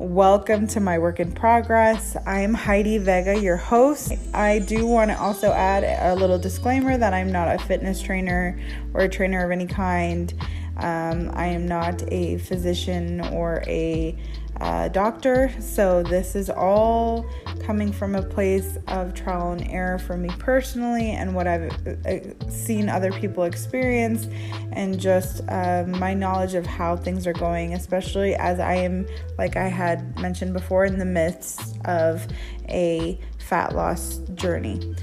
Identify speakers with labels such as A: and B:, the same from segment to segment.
A: Welcome to my work in progress. I am Heidi Vega, your host. I do want to also add a little disclaimer that I'm not a fitness trainer or a trainer of any kind. Um, I am not a physician or a uh, doctor. So, this is all coming from a place of trial and error for me personally and what I've uh, seen other people experience, and just uh, my knowledge of how things are going, especially as I am, like I had mentioned before, in the midst of a fat loss journey.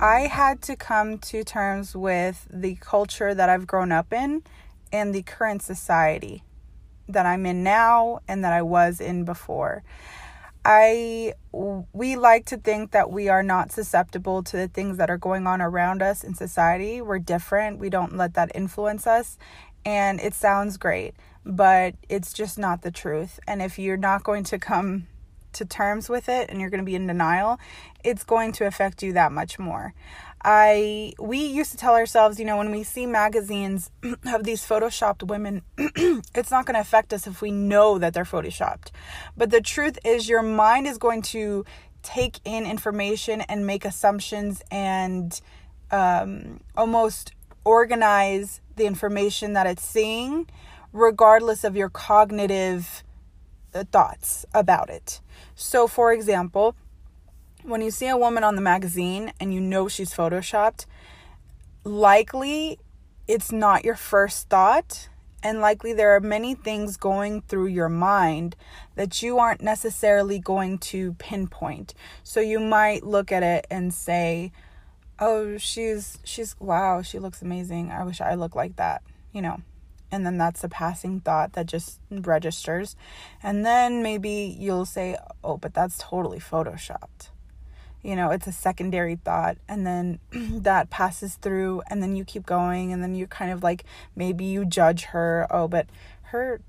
A: I had to come to terms with the culture that I've grown up in and the current society that I'm in now and that I was in before. I we like to think that we are not susceptible to the things that are going on around us in society. We're different. We don't let that influence us and it sounds great, but it's just not the truth. And if you're not going to come to terms with it and you're going to be in denial, it's going to affect you that much more. I we used to tell ourselves, you know, when we see magazines of these photoshopped women, it's not going to affect us if we know that they're photoshopped. But the truth is your mind is going to take in information and make assumptions and um, almost organize the information that it's seeing regardless of your cognitive Uh, thoughts about it. So, for example, when you see a woman on the magazine and you know she's photoshopped, likely it's not your first thought. And likely there are many things going through your mind that you aren't necessarily going to pinpoint. So you might look at it and say, "Oh, she's she's wow, she looks amazing. I wish I looked like that." You know and then that's a passing thought that just registers. And then maybe you'll say oh but that's totally photoshopped. You know it's a secondary thought and then that passes through and then you keep going and then you kind of like maybe you judge her oh but her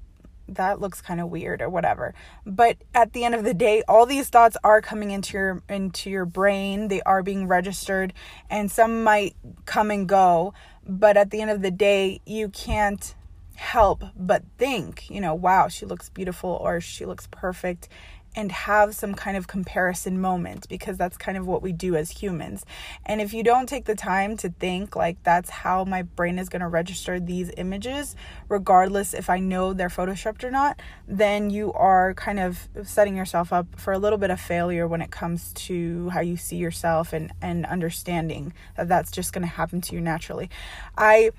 A: that looks kind of weird or whatever. But at the end of the day all these thoughts are coming into your into your brain. They are being registered and some might come and go but at the end of the day you can't help but think, you know, wow, she looks beautiful or she looks perfect and have some kind of comparison moment because that's kind of what we do as humans. And if you don't take the time to think like that's how my brain is going to register these images, regardless if I know they're photoshopped or not, then you are kind of setting yourself up for a little bit of failure when it comes to how you see yourself and and understanding that that's just going to happen to you naturally. I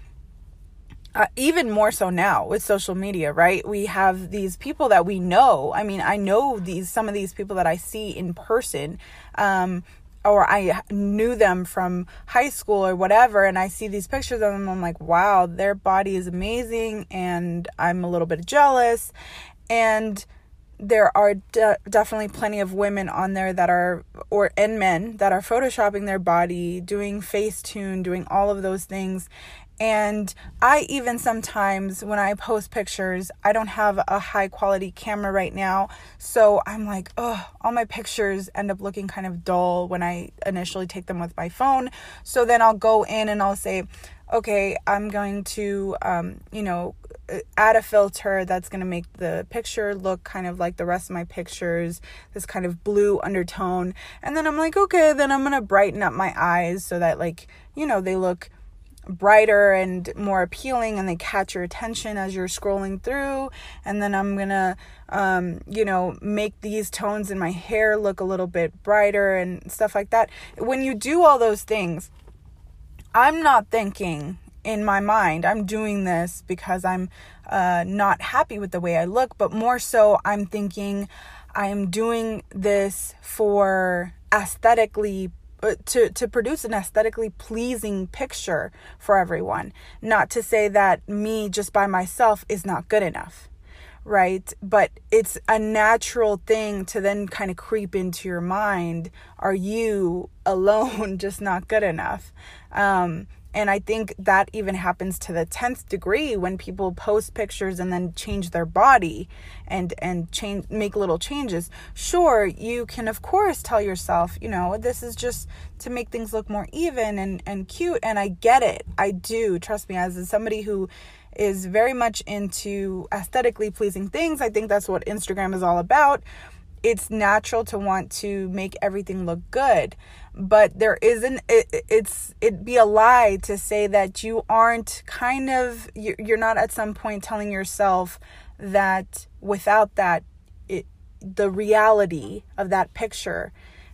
A: uh, even more so now with social media, right? We have these people that we know. I mean, I know these some of these people that I see in person, um, or I knew them from high school or whatever, and I see these pictures of them. I'm like, wow, their body is amazing, and I'm a little bit jealous. And there are de- definitely plenty of women on there that are or and men that are photoshopping their body doing facetune doing all of those things and I even sometimes, when I post pictures, I don't have a high quality camera right now. So I'm like, oh, all my pictures end up looking kind of dull when I initially take them with my phone. So then I'll go in and I'll say, okay, I'm going to, um, you know, add a filter that's going to make the picture look kind of like the rest of my pictures, this kind of blue undertone. And then I'm like, okay, then I'm going to brighten up my eyes so that, like, you know, they look brighter and more appealing and they catch your attention as you're scrolling through and then i'm gonna um, you know make these tones in my hair look a little bit brighter and stuff like that when you do all those things i'm not thinking in my mind i'm doing this because i'm uh, not happy with the way i look but more so i'm thinking i am doing this for aesthetically uh, to to produce an aesthetically pleasing picture for everyone. Not to say that me just by myself is not good enough right? But it's a natural thing to then kind of creep into your mind. Are you alone just not good enough? Um And I think that even happens to the 10th degree when people post pictures and then change their body and and change make little changes. Sure, you can of course tell yourself, you know, this is just to make things look more even and and cute and I get it. I do. Trust me as somebody who is very much into aesthetically pleasing things. I think that's what Instagram is all about it's natural to want to make everything look good but there isn't it, it's it'd be a lie to say that you aren't kind of you're not at some point telling yourself that without that it the reality of that picture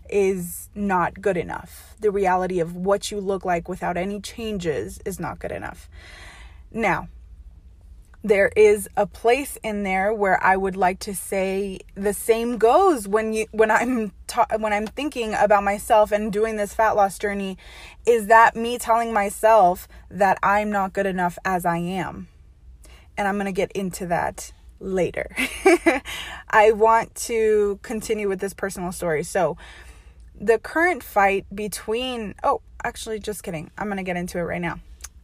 A: is not good enough. The reality of what you look like without any changes is not good enough. Now there is a place in there where I would like to say the same goes when you when I'm ta- when I'm thinking about myself and doing this fat loss journey is that me telling myself that I'm not good enough as I am. And I'm going to get into that later. I want to continue with this personal story. So, the current fight between oh, actually just kidding. I'm going to get into it right now.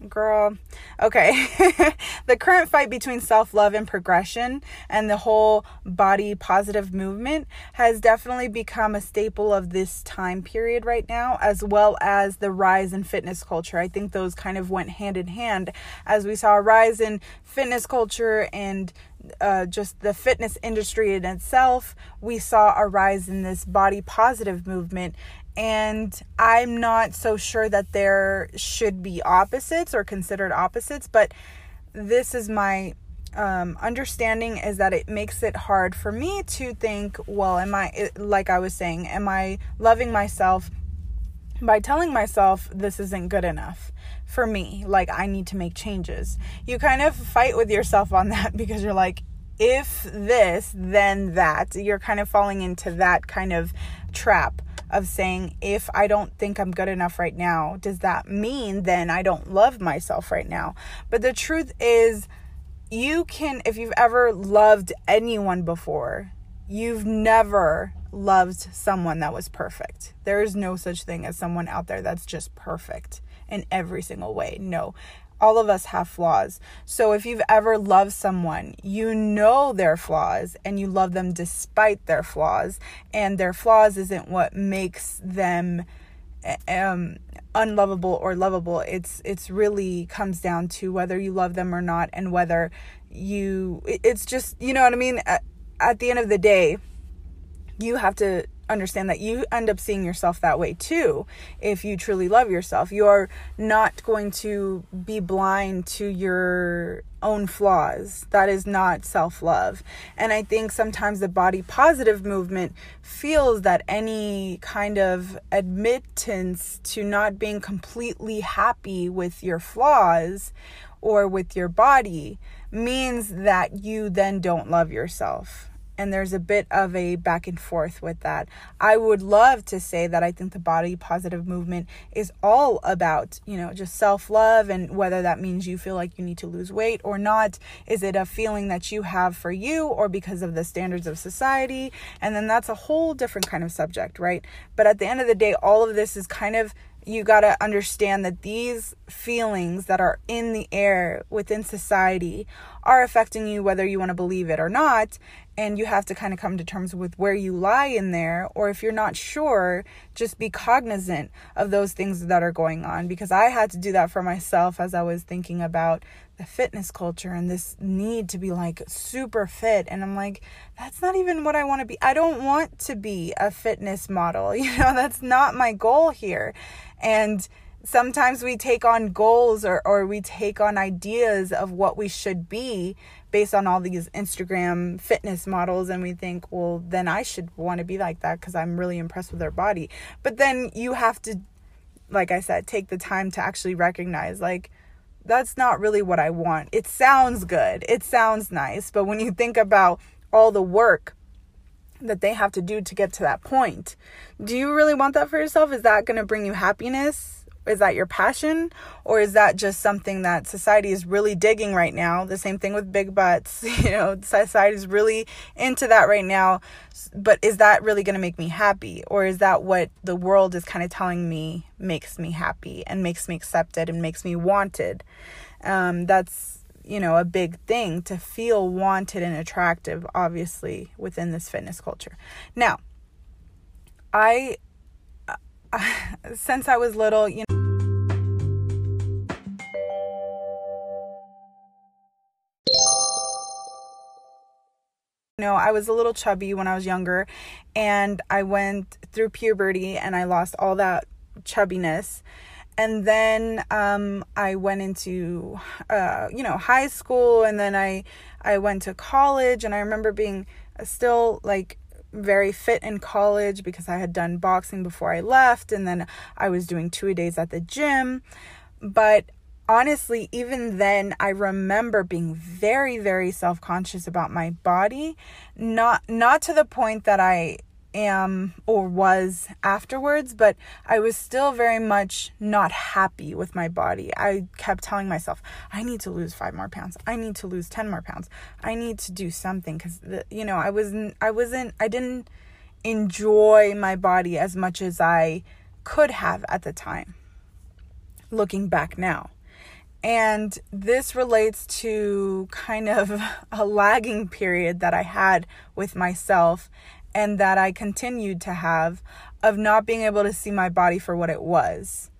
A: Girl. Okay. the current fight between self love and progression and the whole body positive movement has definitely become a staple of this time period right now, as well as the rise in fitness culture. I think those kind of went hand in hand as we saw a rise in fitness culture and uh, just the fitness industry in itself, we saw a rise in this body positive movement and I'm not so sure that there should be opposites or considered opposites, but this is my um, understanding is that it makes it hard for me to think, well, am I, like I was saying, am I loving myself by telling myself this isn't good enough for me? Like, I need to make changes. You kind of fight with yourself on that because you're like, if this, then that. You're kind of falling into that kind of trap of saying, if I don't think I'm good enough right now, does that mean then I don't love myself right now? But the truth is, you can, if you've ever loved anyone before, you've never loved someone that was perfect. There is no such thing as someone out there that's just perfect in every single way. No all of us have flaws. So if you've ever loved someone, you know their flaws and you love them despite their flaws, and their flaws isn't what makes them um unlovable or lovable. It's it's really comes down to whether you love them or not and whether you it's just, you know what I mean? At, at the end of the day, you have to understand that you end up seeing yourself that way too if you truly love yourself. You're not going to be blind to your own flaws. That is not self-love. And i think sometimes the body positive movement feels that any kind of admittance to not being completely happy with your flaws or with your body means that you then don't love yourself and there's a bit of a back and forth with that. I would love to say that I think the body positive movement is all about, you know, just self love and whether that means you feel like you need to lose weight or not. Is it a feeling that you have for you or because of the standards of society? And then that's a whole different kind of subject, right? But at the end of the day, all of this is kind of you got to understand that these feelings that are in the air within society are affecting you whether you want to believe it or not and you have to kind of come to terms with where you lie in there or if you're not sure just be cognizant of those things that are going on because i had to do that for myself as i was thinking about the fitness culture and this need to be like super fit and i'm like that's not even what i want to be. I don't want to be a fitness model. You know that's not my goal here. And sometimes we take on goals or, or we take on ideas of what we should be based on all these Instagram fitness models and we think, well, then I should want to be like that because I'm really impressed with their body. But then you have to, like I said, take the time to actually recognize, like, that's not really what I want. It sounds good, it sounds nice, but when you think about all the work that they have to do to get to that point, do you really want that for yourself? Is that going to bring you happiness? Is that your passion or is that just something that society is really digging right now? The same thing with big butts you know society is really into that right now. But is that really going to make me happy or is that what the world is kind of telling me makes me happy and makes me accepted and makes me wanted? Um, that's you know a big thing to feel wanted and attractive obviously within this fitness culture. Now i since I was little, you know. You know, I was a little chubby when I was younger, and I went through puberty and I lost all that chubbiness. And then um, I went into, uh, you know, high school, and then I I went to college, and I remember being still like very fit in college because I had done boxing before I left and then I was doing two a days at the gym. But honestly, even then, I remember being very, very self conscious about my body. Not not to the point that I am or was afterwards, but I was still very much not happy with my body. I kept telling myself, I need to lose 5 more pounds. I need to lose 10 more pounds. I need to do something cuz you know, I wasn't I wasn't I didn't enjoy my body as much as I could have at the time. Looking back now. And this relates to kind of a lagging period that I had with myself and that I continued to have of not being able to see my body for what it was.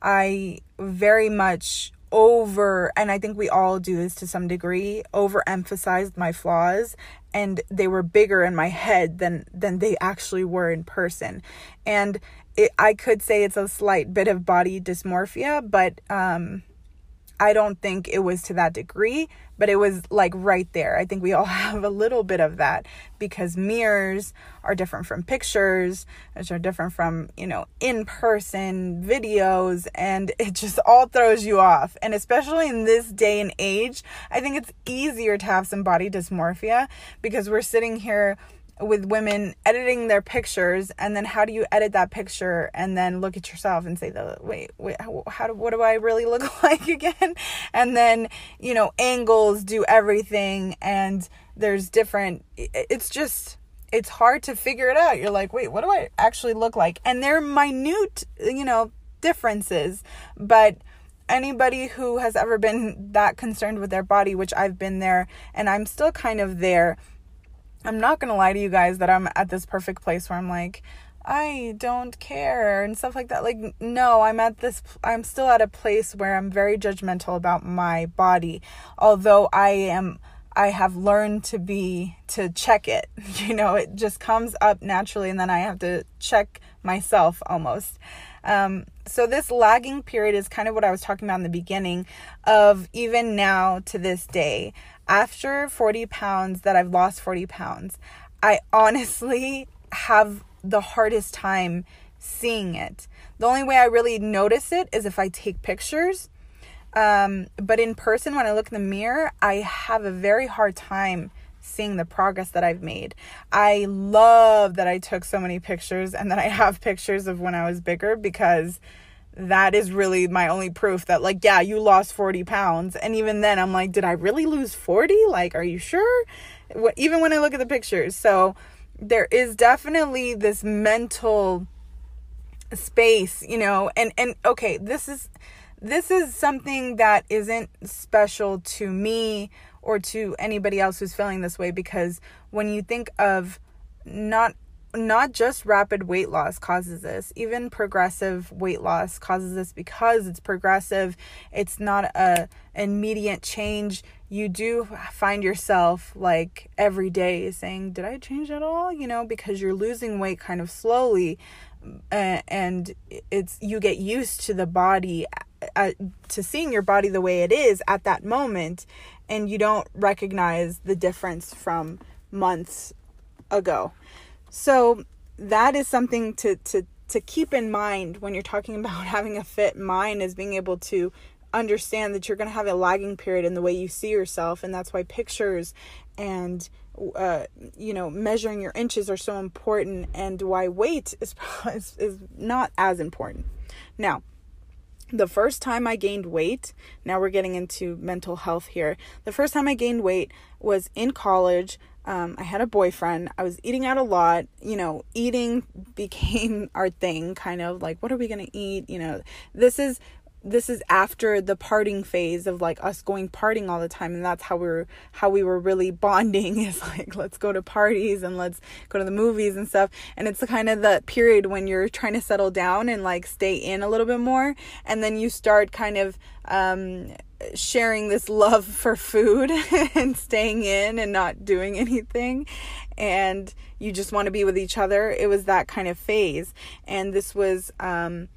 A: I very much over and I think we all do this to some degree overemphasized my flaws and they were bigger in my head than than they actually were in person and it, I could say it's a slight bit of body dysmorphia but um I don't think it was to that degree, but it was like right there. I think we all have a little bit of that because mirrors are different from pictures, which are different from, you know, in person videos, and it just all throws you off. And especially in this day and age, I think it's easier to have some body dysmorphia because we're sitting here with women editing their pictures and then how do you edit that picture and then look at yourself and say the wait wait how, how do, what do I really look like again? And then you know angles do everything and there's different it's just it's hard to figure it out. You're like wait what do I actually look like? And they're minute you know differences but anybody who has ever been that concerned with their body which I've been there and I'm still kind of there I'm not going to lie to you guys that I'm at this perfect place where I'm like, I don't care and stuff like that. Like, no, I'm at this, I'm still at a place where I'm very judgmental about my body. Although I am, I have learned to be, to check it. You know, it just comes up naturally and then I have to check myself almost. Um, so this lagging period is kind of what I was talking about in the beginning of even now to this day after 40 pounds that I've lost 40 pounds, I honestly have the hardest time seeing it. The only way I really notice it is if I take pictures. Um, but in person, when I look in the mirror, I have a very hard time seeing the progress that I've made. I love that I took so many pictures and that I have pictures of when I was bigger because that is really my only proof that like yeah you lost 40 pounds. And even then i'm like did i really lose 40 like are you sure? Even when i look at the pictures. So there is definitely this mental space you know? And and okay this is this is something that isn't special to me or to anybody else who's feeling this way because when you think of not not just rapid weight loss causes this, even progressive weight loss causes this because it's progressive. It's not a immediate change. You do find yourself like every day saying, "Did I change at all?" you know, because you're losing weight kind of slowly and it's you get used to the body uh, to seeing your body the way it is at that moment and you don't recognize the difference from months ago. So that is something to to to keep in mind when you're talking about having a fit mind is being able to understand that you're going to have a lagging period in the way you see yourself and that's why pictures and uh, you know measuring your inches are so important and why weight is, is is not as important now the first time I gained weight, now we're getting into mental health here. The first time I gained weight was in college. Um, I had a boyfriend. I was eating out a lot. You know, eating became our thing, kind of like, what are we going to eat? You know, this is this is after the parting phase of like us going partying all the time and that's how we are how we were really bonding is like let's go to parties and let's go to the movies and stuff and it's kind of the period when you're trying to settle down and like stay in a little bit more and then you start kind of um sharing this love for food and staying in and not doing anything and you just want to be with each other it was that kind of phase. And this was um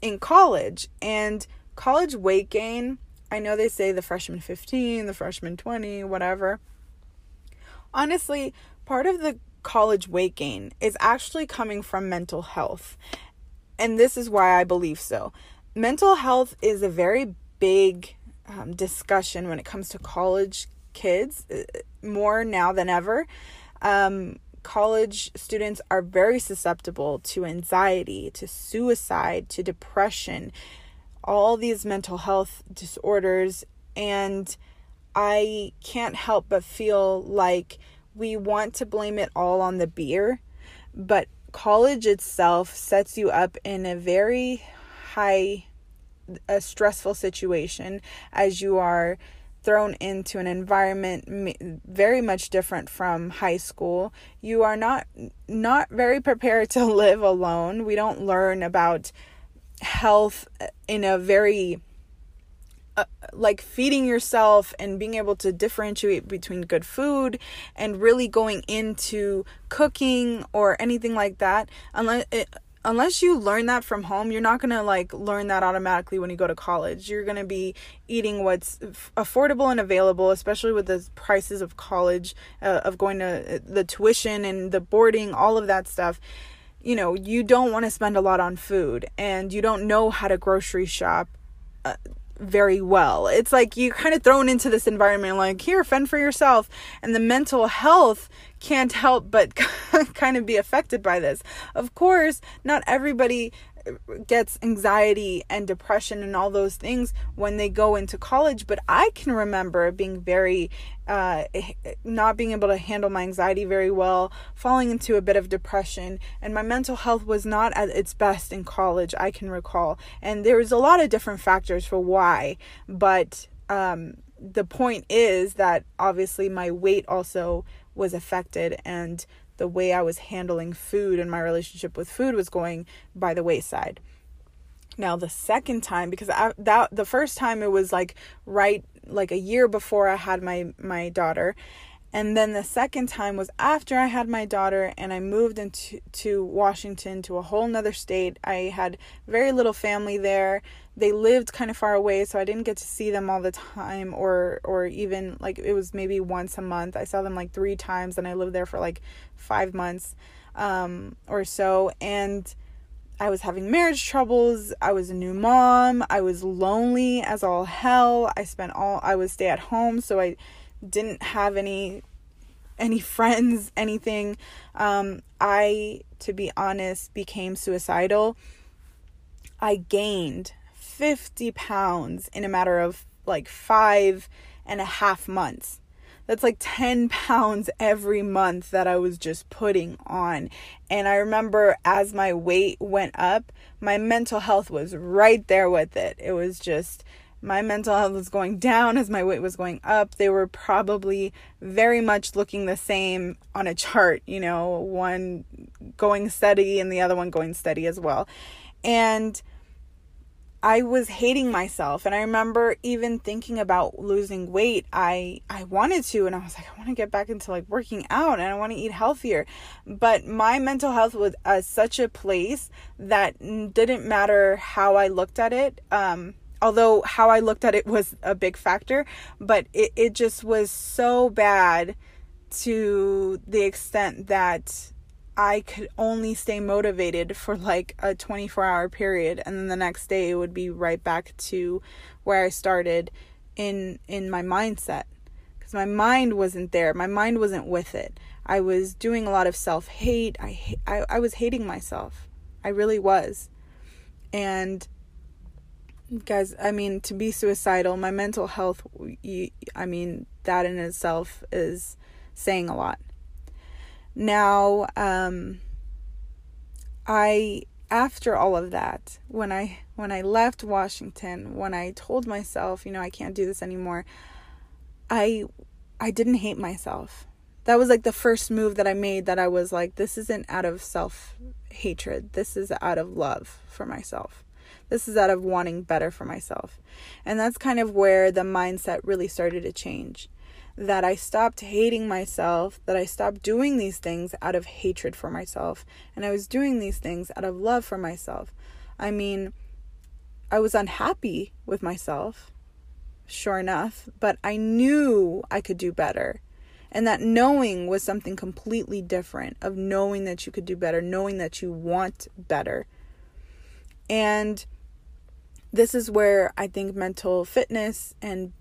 A: in college and college weight gain i know they say the freshman 15 the freshman 20 whatever. Honestly part of the college weight gain is actually coming from mental health and this is why i believe so. Mental health is a very big um, discussion when it comes to college kids uh, more now than ever um, college students are very susceptible to anxiety, to suicide, to depression, all these mental health disorders. And I can't help but feel like we want to blame it all on the beer, but college itself sets you up in a very high, a stressful situation as you are thrown into an environment very much different from high school. You are not not very prepared to live alone. We don't learn about health in a very uh, like feeding yourself and being able to differentiate between good food and really going into cooking or anything like that. Unless it, unless you learn that from home, you're not going to like learn that automatically when you go to college. You're going to be eating what's affordable and available, especially with the prices of college, uh, of going to uh, the tuition and the boarding, all of that stuff. You know, you don't want to spend a lot on food and you don't know how to grocery shop. Uh, very well. It's like you're kind of thrown into this environment like here fend for yourself and the mental health can't help but kind of be affected by this. Of course, not everybody gets anxiety and depression and all those things when they go into college but i can remember being very uh, not being able to handle my anxiety very well falling into a bit of depression and my mental health was not at its best in college i can recall. And there was a lot of different factors for why but um, the point is that obviously my weight also was affected and the way I was handling food and my relationship with food was going by the wayside. Now the second time because I, that the first time it was like right like a year before I had my my daughter and then the second time was after I had my daughter and I moved into to Washington to a whole nother state. I had very little family there. They lived kind of far away, so I didn't get to see them all the time or or even like it was maybe once a month. I saw them like three times and I lived there for like five months um, or so. And I was having marriage troubles. I was a new mom. I was lonely as all hell. I spent all I was stay at home, so I didn't have any any friends, anything. Um, I, to be honest, became suicidal. I gained 50 pounds in a matter of like five and a half months. That's like 10 pounds every month that I was just putting on. And I remember as my weight went up, my mental health was right there with it. It was just my mental health was going down as my weight was going up. They were probably very much looking the same on a chart, you know, one going steady and the other one going steady as well. And I was hating myself and I remember even thinking about losing weight. I I wanted to and I was like I want to get back into like working out and I want to eat healthier. But my mental health was such a place that didn't matter how I looked at it. Um although how I looked at it was a big factor, but it, it just was so bad to the extent that I could only stay motivated for like a 24 hour period and then the next day it would be right back to where I started in in my mindset. Cuz my mind wasn't there. My mind wasn't with it. I was doing a lot of self-hate. I I I was hating myself. I really was. And guys i mean to be suicidal my mental health i mean that in itself is saying a lot. Now um i after all of that when i when i left washington when i told myself you know i can't do this anymore i i didn't hate myself. That was like the first move that i made that i was like this isn't out of self hatred this is out of love for myself this is out of wanting better for myself. And that's kind of where the mindset really started to change. That I stopped hating myself, that I stopped doing these things out of hatred for myself, and I was doing these things out of love for myself. I mean, I was unhappy with myself, sure enough, but I knew I could do better. And that knowing was something completely different of knowing that you could do better, knowing that you want better. And this is where I think mental fitness and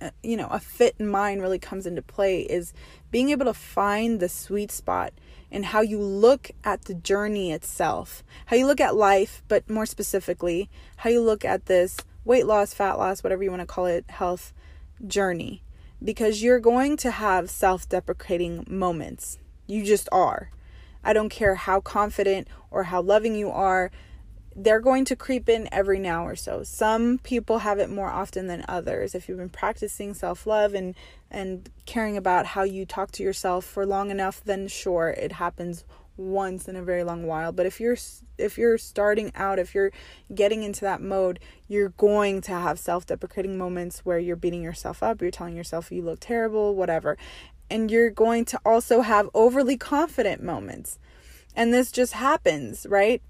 A: uh, you know, a fit mind really comes into play is being able to find the sweet spot in how you look at the journey itself, how you look at life, but more specifically, how you look at this weight loss, fat loss, whatever you want to call it, health journey. Because you're going to have self deprecating moments. You just are. I don't care how confident or how loving you are, they're going to creep in every now or so. Some people have it more often than others. If you've been practicing self-love and and caring about how you talk to yourself for long enough, then sure, it happens once in a very long while. But if you're if you're starting out, if you're getting into that mode, you're going to have self-deprecating moments where you're beating yourself up, you're telling yourself you look terrible, whatever. And you're going to also have overly confident moments. And this just happens, right?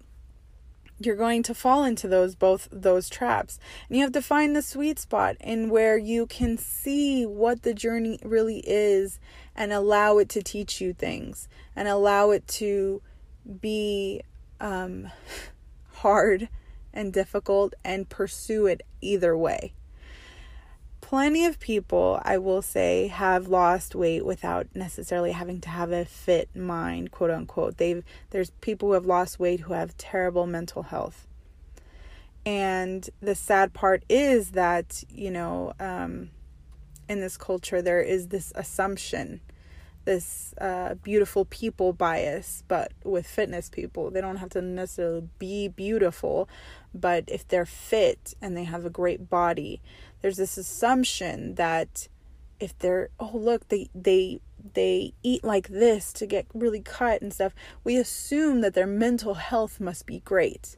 A: You're going to fall into those both those traps. And you have to find the sweet spot in where you can see what the journey really is and allow it to teach you things and allow it to be um, hard and difficult and pursue it either way plenty of people, I will say, have lost weight without necessarily having to have a fit mind, quote unquote. They've there's people who have lost weight who have terrible mental health. And the sad part is that, you know, um, in this culture, there is this assumption, this uh, beautiful people bias, but with fitness people, they don't have to necessarily be beautiful, but if they're fit and they have a great body, there's this assumption that if they're oh look they they they eat like this to get really cut and stuff we assume that their mental health must be great.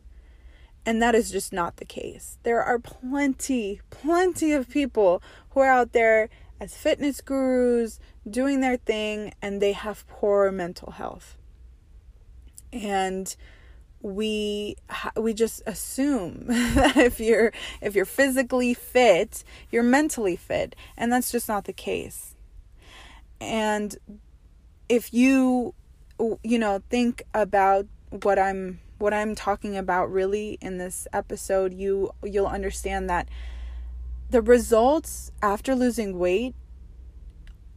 A: And that is just not the case. There are plenty plenty of people who are out there as fitness gurus doing their thing and they have poor mental health. And we we just assume that if you're if you're physically fit, you're mentally fit, and that's just not the case. And if you you know think about what I'm what I'm talking about really in this episode, you you'll understand that the results after losing weight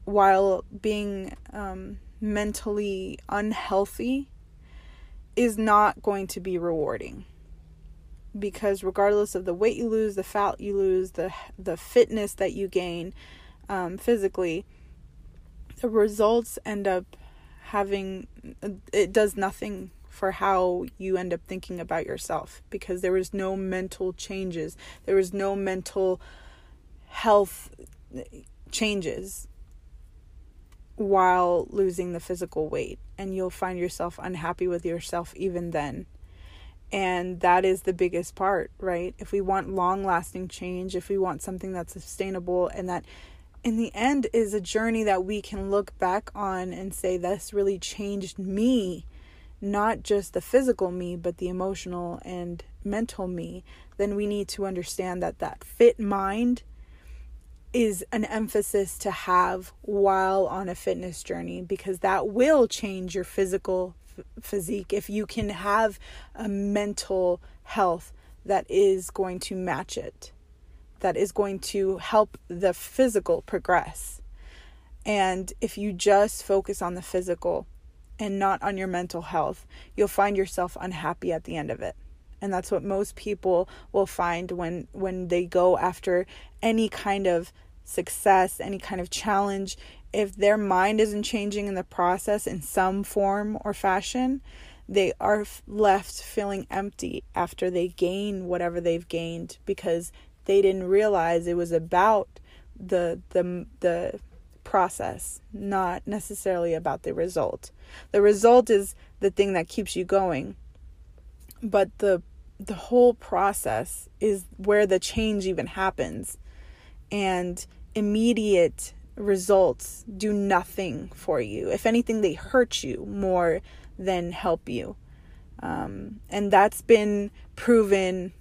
A: while being um, mentally unhealthy is not going to be rewarding. Because regardless of the weight you lose, the fat you lose, the the fitness that you gain um, physically, the results end up having it does nothing for how you end up thinking about yourself. Because there was no mental changes, there was no mental health changes while losing the physical weight and you'll find yourself unhappy with yourself even then. And that is the biggest part, right? If we want long lasting change, if we want something that's sustainable and that in the end is a journey that we can look back on and say, this really changed me, not just the physical me, but the emotional and mental me, then we need to understand that that fit mind is an emphasis to have while on a fitness journey because that will change your physical f- physique if you can have a mental health that is going to match it that is going to help the physical progress. And if you just focus on the physical and not on your mental health you'll find yourself unhappy at the end of it. And that's what most people will find when when they go after any kind of success any kind of challenge if their mind isn't changing in the process in some form or fashion they are left feeling empty after they gain whatever they've gained because they didn't realize it was about the the the process, not necessarily about the result. The result is the thing that keeps you going. But the the whole process is where the change even happens. And immediate results do nothing for you. If anything, they hurt you more than help you. Um, and that's been proven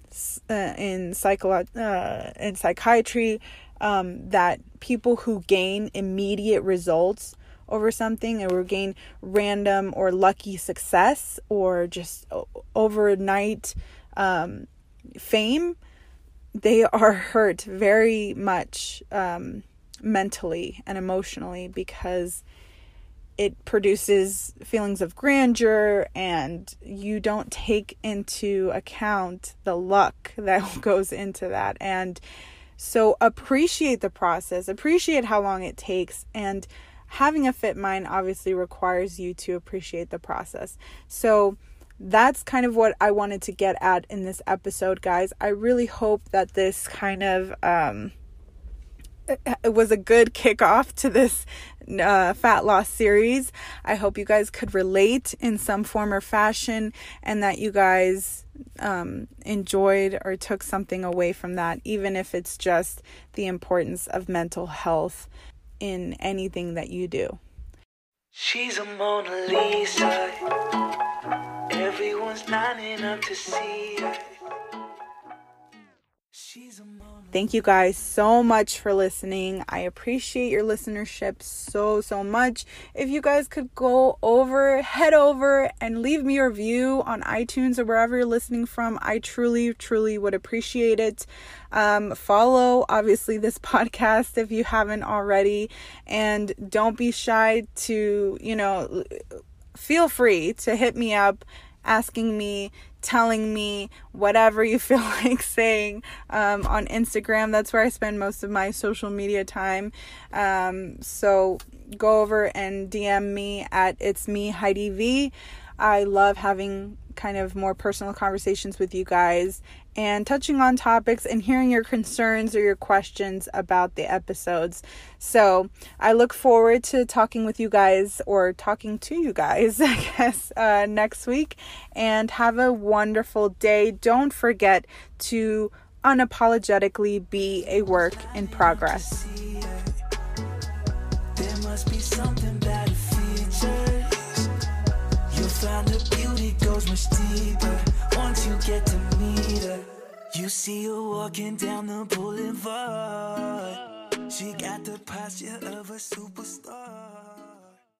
A: uh, in psycholo- uh, in psychiatry um, that people who gain immediate results over something or gain random or lucky success or just overnight um, fame, they are hurt very much um, mentally and emotionally because it produces feelings of grandeur and you don't take into account the luck that goes into that. And so appreciate the process appreciate how long it takes and having a fit mind obviously requires you to appreciate the process. So that's kind of what I wanted to get at in this episode guys I really hope that this kind of um it was a good kickoff to this uh, fat loss series. I hope you guys could relate in some form or fashion and that you guys um, enjoyed or took something away from that, even if it's just the importance of mental health in anything that you do. She's a Mona Lisa. Everyone's to see. Thank you guys so much for listening. I appreciate your listenership so, so much. If you guys could go over, head over, and leave me a review on iTunes or wherever you're listening from, I truly, truly would appreciate it. Um, follow, obviously, this podcast if you haven't already. And don't be shy to, you know, feel free to hit me up asking me telling me whatever you feel like saying um, on Instagram. That's where I spend most of my social media time. Um, so go over and DM me at it's me Heidi V. I love having kind of more personal conversations with you guys and touching on topics and hearing your concerns or your questions about the episodes. So I look forward to talking with you guys or talking to you guys, I guess, uh, next week. And have a wonderful day. Don't forget to unapologetically be a work in progress. Once you get to. You see her walking down the boulevard. She got the posture of a superstar.